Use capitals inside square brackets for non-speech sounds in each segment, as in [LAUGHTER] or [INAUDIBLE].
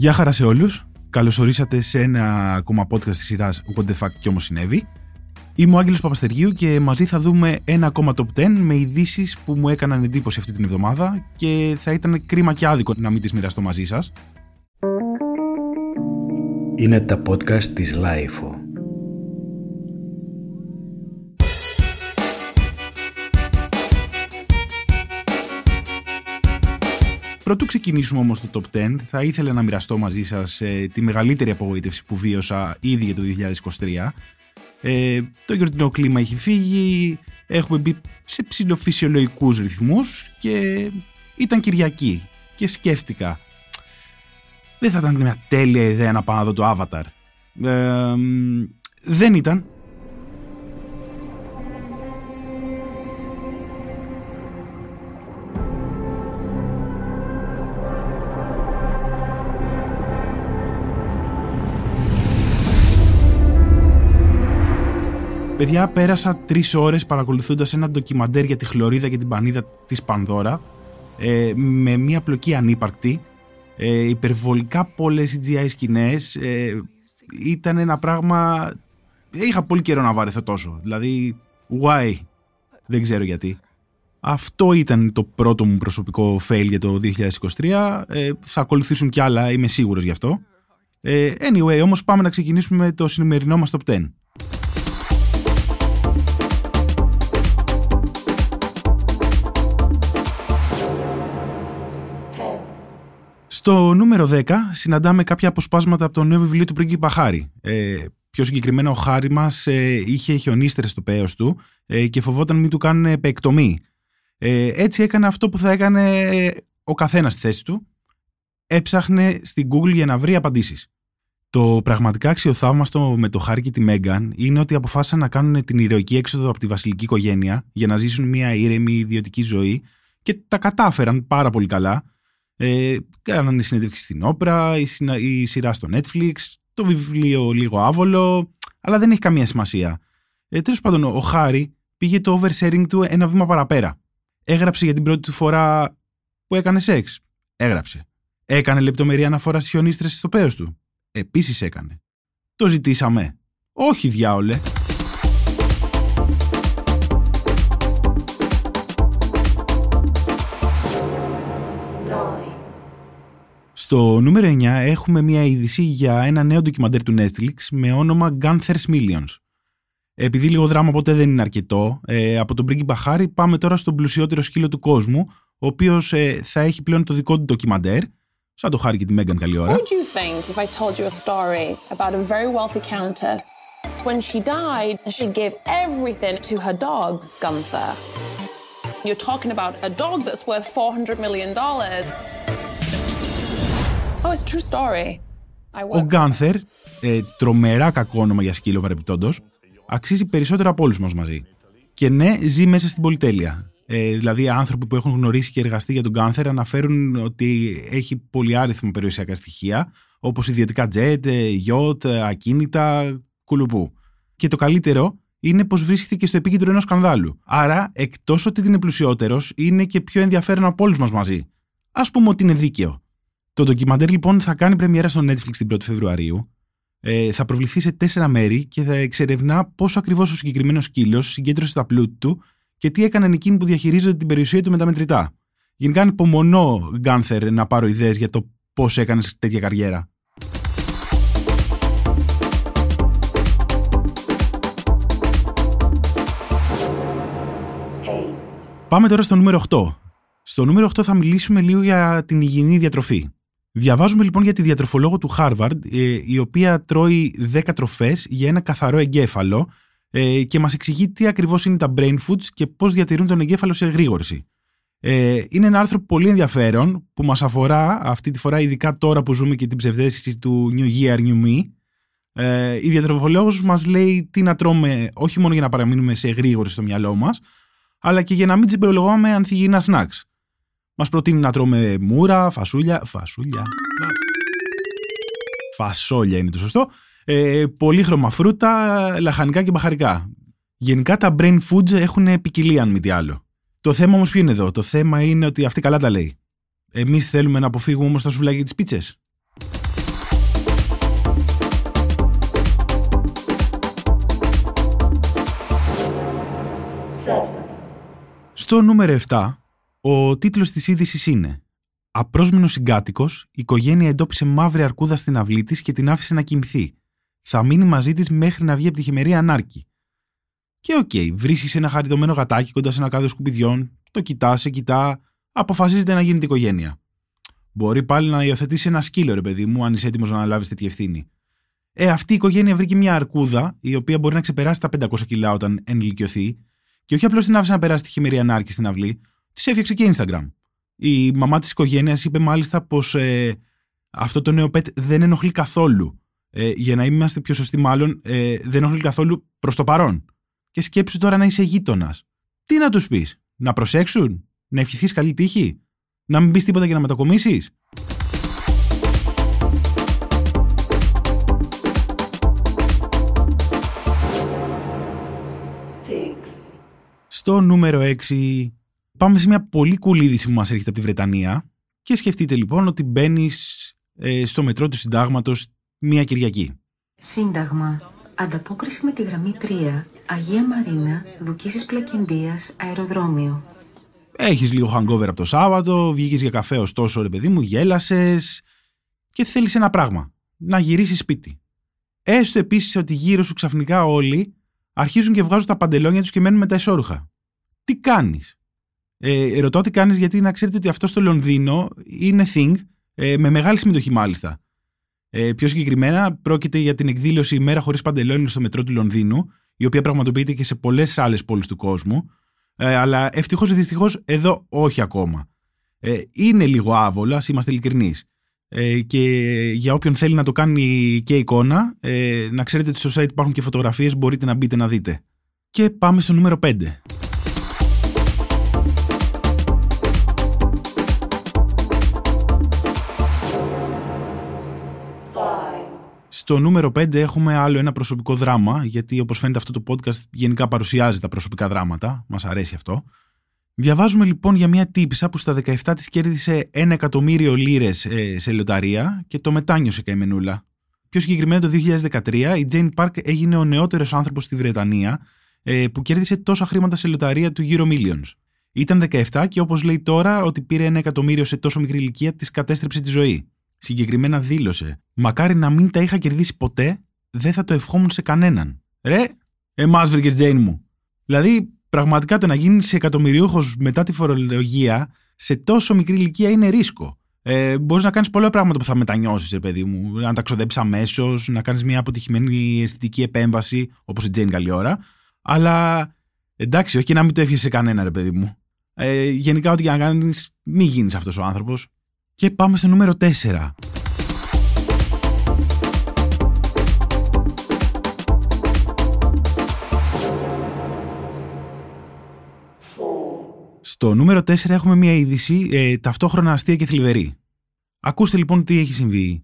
Γεια χαρά σε όλους. Καλώς ορίσατε σε ένα ακόμα podcast της σειράς What the fuck κι όμως συνέβη. Είμαι ο Άγγελος Παπαστεργίου και μαζί θα δούμε ένα ακόμα top 10 με ειδήσεις που μου έκαναν εντύπωση αυτή την εβδομάδα και θα ήταν κρίμα και άδικο να μην τις μοιραστώ μαζί σας. Είναι τα podcast της Lifeo. Πρωτού ξεκινήσουμε όμως το top 10, θα ήθελα να μοιραστώ μαζί σας ε, τη μεγαλύτερη απογοήτευση που βίωσα ήδη για το 2023. Ε, το γιορτινό κλίμα έχει φύγει, έχουμε μπει σε ψηλοφυσιολογικούς ρυθμούς και ήταν Κυριακή και σκέφτηκα δεν θα ήταν μια τέλεια ιδέα να πάω να δω το Avatar. Ε, δεν ήταν. Παιδιά, πέρασα τρεις ώρες παρακολουθώντας ένα ντοκιμαντέρ για τη χλωρίδα και την πανίδα της Πανδώρα ε, με μια πλοκή ανύπαρκτη. Ε, υπερβολικά πολλές CGI σκηνές. Ε, ήταν ένα πράγμα. Είχα πολύ καιρό να βαρεθώ τόσο. Δηλαδή, why? Δεν ξέρω γιατί. Αυτό ήταν το πρώτο μου προσωπικό fail για το 2023. Ε, θα ακολουθήσουν κι άλλα, είμαι σίγουρος γι' αυτό. Ε, anyway, όμως πάμε να ξεκινήσουμε με το σημερινό μας top 10. Στο νούμερο 10 συναντάμε κάποια αποσπάσματα από το νέο βιβλίο του πρίγκιπα Χάρη. Ε, πιο συγκεκριμένα ο Χάρη μας ε, είχε χιονίστερες στο πέος του ε, και φοβόταν μην του κάνουν επεκτομή. Ε, έτσι έκανε αυτό που θα έκανε ο καθένας στη θέση του. Έψαχνε στην Google για να βρει απαντήσεις. Το πραγματικά αξιοθαύμαστο με το Χάρη και τη Μέγκαν είναι ότι αποφάσισαν να κάνουν την ηρωική έξοδο από τη βασιλική οικογένεια για να ζήσουν μια ήρεμη ιδιωτική ζωή και τα κατάφεραν πάρα πολύ καλά ε, κάνανε συνέντευξη στην όπρα, η, η σειρά στο Netflix, το βιβλίο λίγο άβολο, αλλά δεν έχει καμία σημασία. Ε, Τέλος πάντων, ο Χάρη πήγε το oversharing του ένα βήμα παραπέρα. Έγραψε για την πρώτη του φορά που έκανε σεξ. Έγραψε. Έκανε λεπτομερή αναφορά στις χιονίστρες στο πέος του. Επίσης έκανε. Το ζητήσαμε. Όχι διάολε. Στο νούμερο 9 έχουμε μια είδηση για ένα νέο ντοκιμαντέρ του Netflix με όνομα Gunther's Millions. Επειδή λίγο δράμα ποτέ δεν είναι αρκετό, ε, από τον πρίγκιπα Χάρη πάμε τώρα στον πλουσιότερο σκύλο του κόσμου, ο οποίος ε, θα έχει πλέον το δικό του ντοκιμαντέρ, σαν το Χάρη και τη Μέγκαν καλή ώρα. What would you think if I told you a story about a very wealthy countess? When she died, she gave everything to her dog, Gunther. You're talking about a dog that's worth 400 million dollars. Oh, it's true story. Ο Γκάνθερ, ε, τρομερά κακό όνομα για σκύλο παρεπιπτόντω, αξίζει περισσότερο από όλους μας μαζί. Και ναι, ζει μέσα στην πολυτέλεια. Ε, δηλαδή, άνθρωποι που έχουν γνωρίσει και εργαστεί για τον Γκάνθερ αναφέρουν ότι έχει πολυάριθμα περιουσιακά στοιχεία, όπως ιδιωτικά τζετ, γιότ, ακίνητα, κουλουπού. Και το καλύτερο είναι πως βρίσκεται και στο επίκεντρο ενός σκανδάλου. Άρα, εκτός ότι είναι πλουσιότερος, είναι και πιο ενδιαφέρον από όλους μας μαζί. Α πούμε ότι είναι δίκαιο. Το ντοκιμαντέρ λοιπόν θα κάνει πρεμιέρα στο Netflix την 1η Φεβρουαρίου. Ε, θα προβληθεί σε τέσσερα μέρη και θα εξερευνά πόσο ακριβώς ο συγκεκριμένος σκύλος συγκέντρωσε τα πλούτη του και τι έκαναν εκείνοι που διαχειρίζονται την περιουσία του με τα μετρητά. Γενικά υπομονώ, Γκάνθερ, να πάρω ιδέες για το πώς έκανες τέτοια καριέρα. Πάμε τώρα στο νούμερο 8. Στο νούμερο 8 θα μιλήσουμε λίγο για την υγιεινή διατροφή. Διαβάζουμε λοιπόν για τη διατροφολόγο του Χάρβαρντ, η οποία τρώει 10 τροφές για ένα καθαρό εγκέφαλο ε, και μας εξηγεί τι ακριβώς είναι τα brain foods και πώς διατηρούν τον εγκέφαλο σε εγρήγορση. Ε, είναι ένα άρθρο πολύ ενδιαφέρον που μας αφορά αυτή τη φορά ειδικά τώρα που ζούμε και την ψευδέστηση του New Year, New Me. Ε, η διατροφολόγος μας λέει τι να τρώμε όχι μόνο για να παραμείνουμε σε εγρήγορση στο μυαλό μας, αλλά και για να μην τσιμπερολογάμε ανθυγιεινά snacks. Μας προτείνει να τρώμε μούρα, φασούλια. Φασούλια. Φασόλια είναι το σωστό. Ε, πολύχρωμα φρούτα, λαχανικά και μπαχαρικά. Γενικά τα brain foods έχουν ποικιλία, αν μη τι άλλο. Το θέμα όμως ποιο είναι εδώ; Το θέμα είναι ότι αυτή καλά τα λέει. Εμείς θέλουμε να αποφύγουμε όμως τα σουβλάκια τη πίτσες. Στο νούμερο 7 ο τίτλος της είδησης είναι Απρόσμενος συγκάτοικος, η οικογένεια εντόπισε μαύρη αρκούδα στην αυλή της και την άφησε να κοιμηθεί. Θα μείνει μαζί της μέχρι να βγει από τη χειμερία νάρκη. Και οκ, okay, βρίσκεις ένα χαριτωμένο γατάκι κοντά σε ένα κάδο σκουπιδιών, το κοιτάς, σε κοιτά, αποφασίζετε να γίνετε οικογένεια. Μπορεί πάλι να υιοθετήσει ένα σκύλο, ρε παιδί μου, αν είσαι έτοιμος να αναλάβεις τέτοια ευθύνη. Ε, αυτή η οικογένεια βρήκε μια αρκούδα, η οποία μπορεί να ξεπεράσει τα 500 κιλά όταν ενηλικιωθεί, και όχι απλώς την άφησε να περάσει τη χειμερία ανάρκη στην αυλή, τη έφτιαξε και Instagram. Η μαμά της οικογένειας είπε μάλιστα πως ε, αυτό το νέο pet δεν ενοχλεί καθόλου. Ε, για να είμαστε πιο σωστοί, μάλλον ε, δεν ενοχλεί καθόλου προς το παρόν. Και σκέψου τώρα να είσαι γείτονας. Τι να τους πεις, Να προσέξουν, Να ευχηθείς καλή τύχη, Να μην πεις τίποτα για να μετακομίσεις; Στο νούμερο 6 πάμε σε μια πολύ cool είδηση που μας έρχεται από τη Βρετανία και σκεφτείτε λοιπόν ότι μπαίνεις ε, στο μετρό του συντάγματος μια Κυριακή. Σύνταγμα. Ανταπόκριση με τη γραμμή 3. Αγία Μαρίνα, Δουκίσης Πλακεντίας, αεροδρόμιο. Έχεις λίγο hangover από το Σάββατο, βγήκες για καφέ ωστόσο ρε παιδί μου, γέλασες και θέλεις ένα πράγμα. Να γυρίσεις σπίτι. Έστω επίσης ότι γύρω σου ξαφνικά όλοι αρχίζουν και βγάζουν τα παντελόνια τους και μένουν με τα εσόρουχα. Τι κάνεις; Ε, ρωτώ τι κάνεις γιατί να ξέρετε ότι αυτό στο Λονδίνο είναι thing, ε, με μεγάλη συμμετοχή μάλιστα. Ε, πιο συγκεκριμένα, πρόκειται για την εκδήλωση Μέρα χωρίς παντελόνι στο μετρό του Λονδίνου, η οποία πραγματοποιείται και σε πολλές άλλες πόλεις του κόσμου. Ε, αλλά ευτυχώς ή δυστυχώς εδώ όχι ακόμα. Ε, είναι λίγο άβολα, ας είμαστε ειλικρινείς. Ε, και για όποιον θέλει να το κάνει και εικόνα, ε, να ξέρετε ότι στο site υπάρχουν και φωτογραφίες, μπορείτε να μπείτε να δείτε. Και πάμε στο νούμερο 5. Στο νούμερο 5 έχουμε άλλο ένα προσωπικό δράμα, γιατί όπως φαίνεται αυτό το podcast γενικά παρουσιάζει τα προσωπικά δράματα, μας αρέσει αυτό. Διαβάζουμε λοιπόν για μια τύπησα που στα 17 της κέρδισε ένα εκατομμύριο λίρες ε, σε λοταρία και το μετάνιωσε καημενούλα. Πιο συγκεκριμένα το 2013 η Jane Park έγινε ο νεότερος άνθρωπος στη Βρετανία ε, που κέρδισε τόσα χρήματα σε λοταρία του Euro Millions. Ήταν 17 και όπως λέει τώρα ότι πήρε ένα εκατομμύριο σε τόσο μικρή ηλικία της κατέστρεψε τη ζωή. Συγκεκριμένα δήλωσε «Μακάρι να μην τα είχα κερδίσει ποτέ, δεν θα το ευχόμουν σε κανέναν». Ρε, εμάς βρήκες Jane μου. Δηλαδή πραγματικά το να γίνεις εκατομμυριούχο μετά τη φορολογία σε τόσο μικρή ηλικία είναι ρίσκο. Ε, Μπορείς να κάνεις πολλά πράγματα που θα μετανιώσεις, παιδί μου. Να τα ξοδέψεις αμέσως, να κάνεις μια αποτυχημένη αισθητική επέμβαση, όπως η Τζέιν καλή ώρα. Αλλά εντάξει, όχι και να μην το εύχεσαι σε κανένα, ρε παιδί μου. Ε, γενικά, ό,τι και να κάνεις, μην γίνεις αυτός ο άνθρωπος. Και πάμε στο νούμερο 4. Στο νούμερο 4 έχουμε μια είδηση ε, ταυτόχρονα αστεία και θλιβερή. Ακούστε λοιπόν τι έχει συμβεί.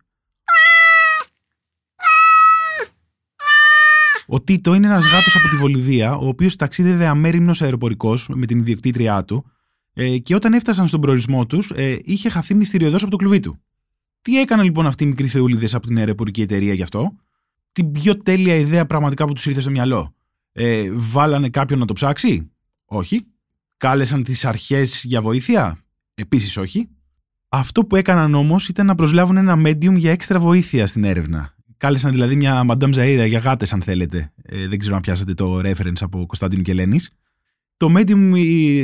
Ο Τίτο είναι ένας γάτος από τη Βολιβία, ο οποίος ταξίδευε αμέριμνος αεροπορικός με την ιδιοκτήτριά του ε, και όταν έφτασαν στον προορισμό τους, ε, είχε χαθεί μυστηριωδώς από το κλουβί του. Τι έκανε λοιπόν αυτοί οι μικροί θεούλιδες από την αεροπορική εταιρεία γι' αυτό, την πιο τέλεια ιδέα πραγματικά που τους ήρθε στο μυαλό. Ε, βάλανε κάποιον να το ψάξει, Όχι. Κάλεσαν τις αρχές για βοήθεια; Επίσης όχι. Αυτό που έκαναν όμως ήταν να προσλάβουν ένα medium για έξτρα βοήθεια στην έρευνα. Κάλεσαν δηλαδή μια Madame Zaira για γάτες αν θέλετε. Ε, δεν ξέρω αν πιάσατε το reference από Κωνσταντίνου Κελένης. Το medium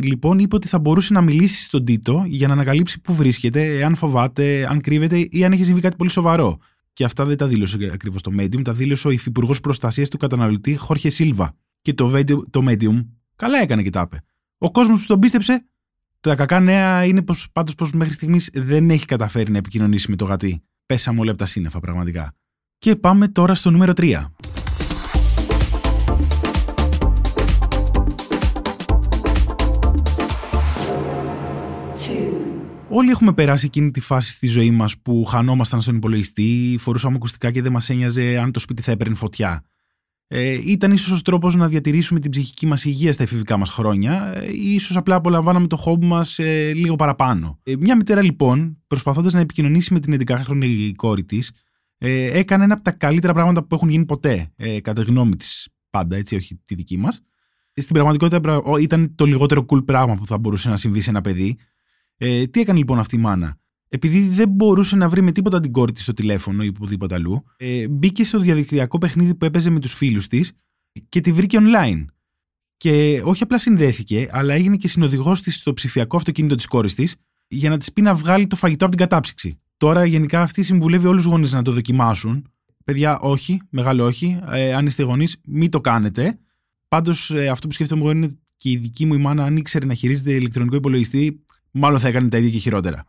λοιπόν είπε ότι θα μπορούσε να μιλήσει στον Τίτο για να ανακαλύψει πού βρίσκεται, αν φοβάται, αν κρύβεται ή αν έχει συμβεί κάτι πολύ σοβαρό. Και αυτά δεν τα δήλωσε ακριβώς το medium, τα δήλωσε ο Υφυπουργός Προστασίας του Καταναλωτή Χόρχε Σίλβα. Και το, το medium καλά έκανε και τα είπε. Ο κόσμος που τον πίστεψε, τα κακά νέα είναι πως, πάντως πως μέχρι στιγμής δεν έχει καταφέρει να επικοινωνήσει με το γατί. Πέσαμε όλα από τα σύννεφα πραγματικά. Και πάμε τώρα στο νούμερο 3. Όλοι έχουμε περάσει εκείνη τη φάση στη ζωή μας που χανόμασταν στον υπολογιστή, φορούσαμε ακουστικά και δεν μας ένοιαζε αν το σπίτι θα έπαιρνε φωτιά ε, ήταν ίσως ο τρόπος να διατηρήσουμε την ψυχική μας υγεία στα εφηβικά μας χρόνια, ε, ή ίσως απλά απολαμβάναμε το χόμπι μας ε, λίγο παραπάνω. Ε, μια μητέρα λοιπόν, προσπαθώντας να επικοινωνήσει με την 11χρονη κόρη της, ε, έκανε ένα από τα καλύτερα πράγματα που έχουν γίνει ποτέ, ε, κατά γνώμη της πάντα, έτσι, όχι τη δική μας. Στην πραγματικότητα ήταν το λιγότερο cool πράγμα που θα μπορούσε να συμβεί σε ένα παιδί. Ε, τι έκανε λοιπόν αυτή η μάνα; Επειδή δεν μπορούσε να βρει με τίποτα την κόρη της στο τηλέφωνο ή οπουδήποτε αλλού, ε, μπήκε στο διαδικτυακό παιχνίδι που έπαιζε με τους φίλους της και τη βρήκε online. Και όχι απλά συνδέθηκε, αλλά έγινε και συνοδηγός της στο ψηφιακό αυτοκίνητο της κόρης της για να της πει να βγάλει το φαγητό από την κατάψυξη. Τώρα γενικά αυτή συμβουλεύει όλους τους γονείς να το δοκιμάσουν. Παιδιά, όχι, μεγάλο όχι. Ε, αν είστε γονείς, μην το κάνετε. Πάντως, ε, αυτό που σκέφτομαι εγώ είναι και η δική μου η μάνα, αν ήξερε να χειρίζεται ηλεκτρονικό υπολογιστή, μάλλον θα έκανε τα ίδια και χειρότερα.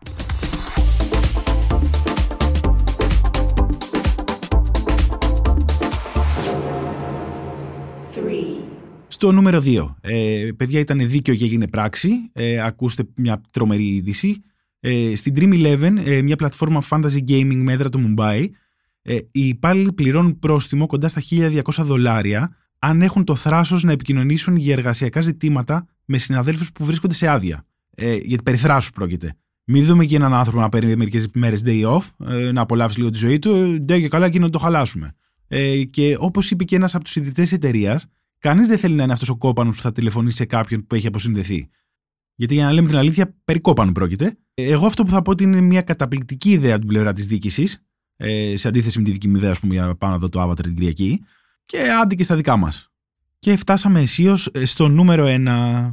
Στο νούμερο 2. Ε, παιδιά, ήταν δίκαιο και έγινε πράξη. Ε, ακούστε μια τρομερή είδηση. Ε, στην Dream Eleven, ε, μια πλατφόρμα fantasy gaming με έδρα το Mumbai, ε, οι υπάλληλοι πληρώνουν πρόστιμο κοντά στα 1200 δολάρια αν έχουν το θράσος να επικοινωνήσουν για εργασιακά ζητήματα με συναδέλφους που βρίσκονται σε άδεια. Ε, γιατί περί θράσου πρόκειται. Μην δούμε και έναν άνθρωπο να παίρνει μερικές μέρες day off, ε, να απολαύσει λίγο τη ζωή του, ντε και καλά και να το χαλάσουμε. Ε, και όπως είπε και ένας από τους ιδρυτέ εταιρείας, κανείς δεν θέλει να είναι αυτός ο κόπανος που θα τηλεφωνήσει σε κάποιον που έχει αποσυνδεθεί. Γιατί για να λέμε την αλήθεια, περί κόπανου πρόκειται. Ε, εγώ αυτό που θα πω ότι είναι μια καταπληκτική ιδέα από την πλευρά της διοίκησης, ε, σε αντίθεση με τη δική μου ιδέα, ας πούμε, για πάνω εδώ το Avatar την Κυριακή, και άντε και στα δικά μας. Και φτάσαμε αισίως ε, στο νούμερο 1.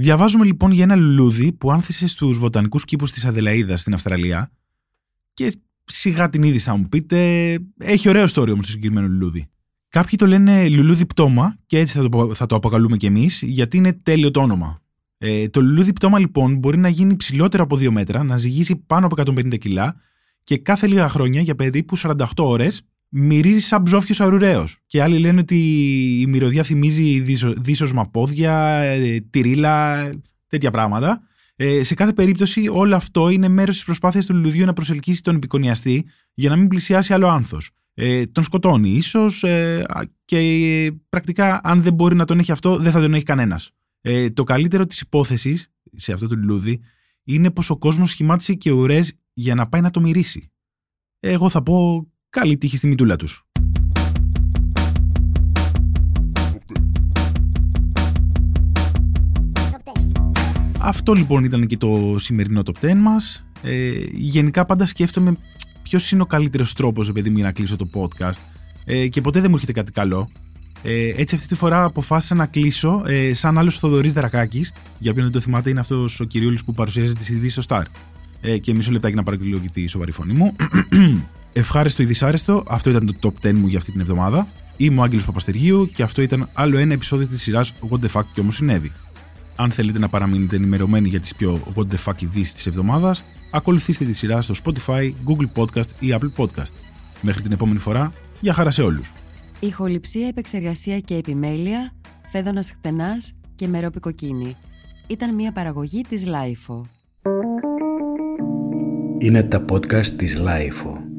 Διαβάζουμε λοιπόν για ένα λουλούδι που άνθησε στους βοτανικούς κήπους της Αδελαίδας στην Αυστραλία και σιγά την είδη θα μου πείτε, έχει ωραίο story όμως το συγκεκριμένο λουλούδι. Κάποιοι το λένε λουλούδι πτώμα και έτσι θα το, θα το αποκαλούμε κι εμείς γιατί είναι τέλειο το όνομα. Ε, το λουλούδι πτώμα λοιπόν μπορεί να γίνει ψηλότερο από 2 μέτρα, να ζυγίσει πάνω από 150 κιλά και κάθε λίγα χρόνια για περίπου 48 ώρες μυρίζει σαν ψόφιος αρουραίος. Και άλλοι λένε ότι η μυρωδιά θυμίζει δίσο πόδια, ε, τυρίλα, τέτοια πράγματα. Ε, σε κάθε περίπτωση, όλο αυτό είναι μέρος της προσπάθειας του λουλουδιού να προσελκύσει τον επικονιαστή για να μην πλησιάσει άλλο άνθος. Ε, τον σκοτώνει ίσως ε, και πρακτικά, αν δεν μπορεί να τον έχει αυτό, δεν θα τον έχει κανένας. Ε, το καλύτερο της υπόθεσης σε αυτό το λουλούδι είναι πως ο κόσμος σχημάτισε και ουρές για να πάει να το μυρίσει. Εγώ θα πω καλή τύχη στη μητούλα τους. Αυτό λοιπόν ήταν και το σημερινό top 10 μας. Ε, γενικά πάντα σκέφτομαι ποιος είναι ο καλύτερος τρόπος επειδή μου να κλείσω το podcast ε, και ποτέ δεν μου έρχεται κάτι καλό. Ε, έτσι αυτή τη φορά αποφάσισα να κλείσω ε, σαν άλλος Θοδωρής Δρακάκης για ποιον δεν το θυμάται είναι αυτός ο κυριούλης που παρουσιάζει τις ειδήσεις στο Star. Ε, και μισό λεπτάκι να παρακολουθήσω και τη σοβαρή φωνή μου. [CLEARS THROAT] Ευχάριστο ή δυσάρεστο, αυτό ήταν το top 10 μου για αυτή την εβδομάδα. Είμαι ο Άγγελος Παπαστεργίου και αυτό ήταν άλλο ένα επεισόδιο της σειράς What the fuck και όμως συνέβη. Αν θέλετε να παραμείνετε ενημερωμένοι για τις πιο What the fuck ειδήσεις της εβδομάδας, ακολουθήστε τη σειρά στο Spotify, Google Podcast ή Apple Podcast. Μέχρι την επόμενη φορά, για χαρά σε όλους. Ηχοληψία, επεξεργασία και επιμέλεια, φέδωνας χτενάς και μερόπικοκίνη. Ήταν μια παραγωγή της LIFO. Είναι τα podcast της LIFO.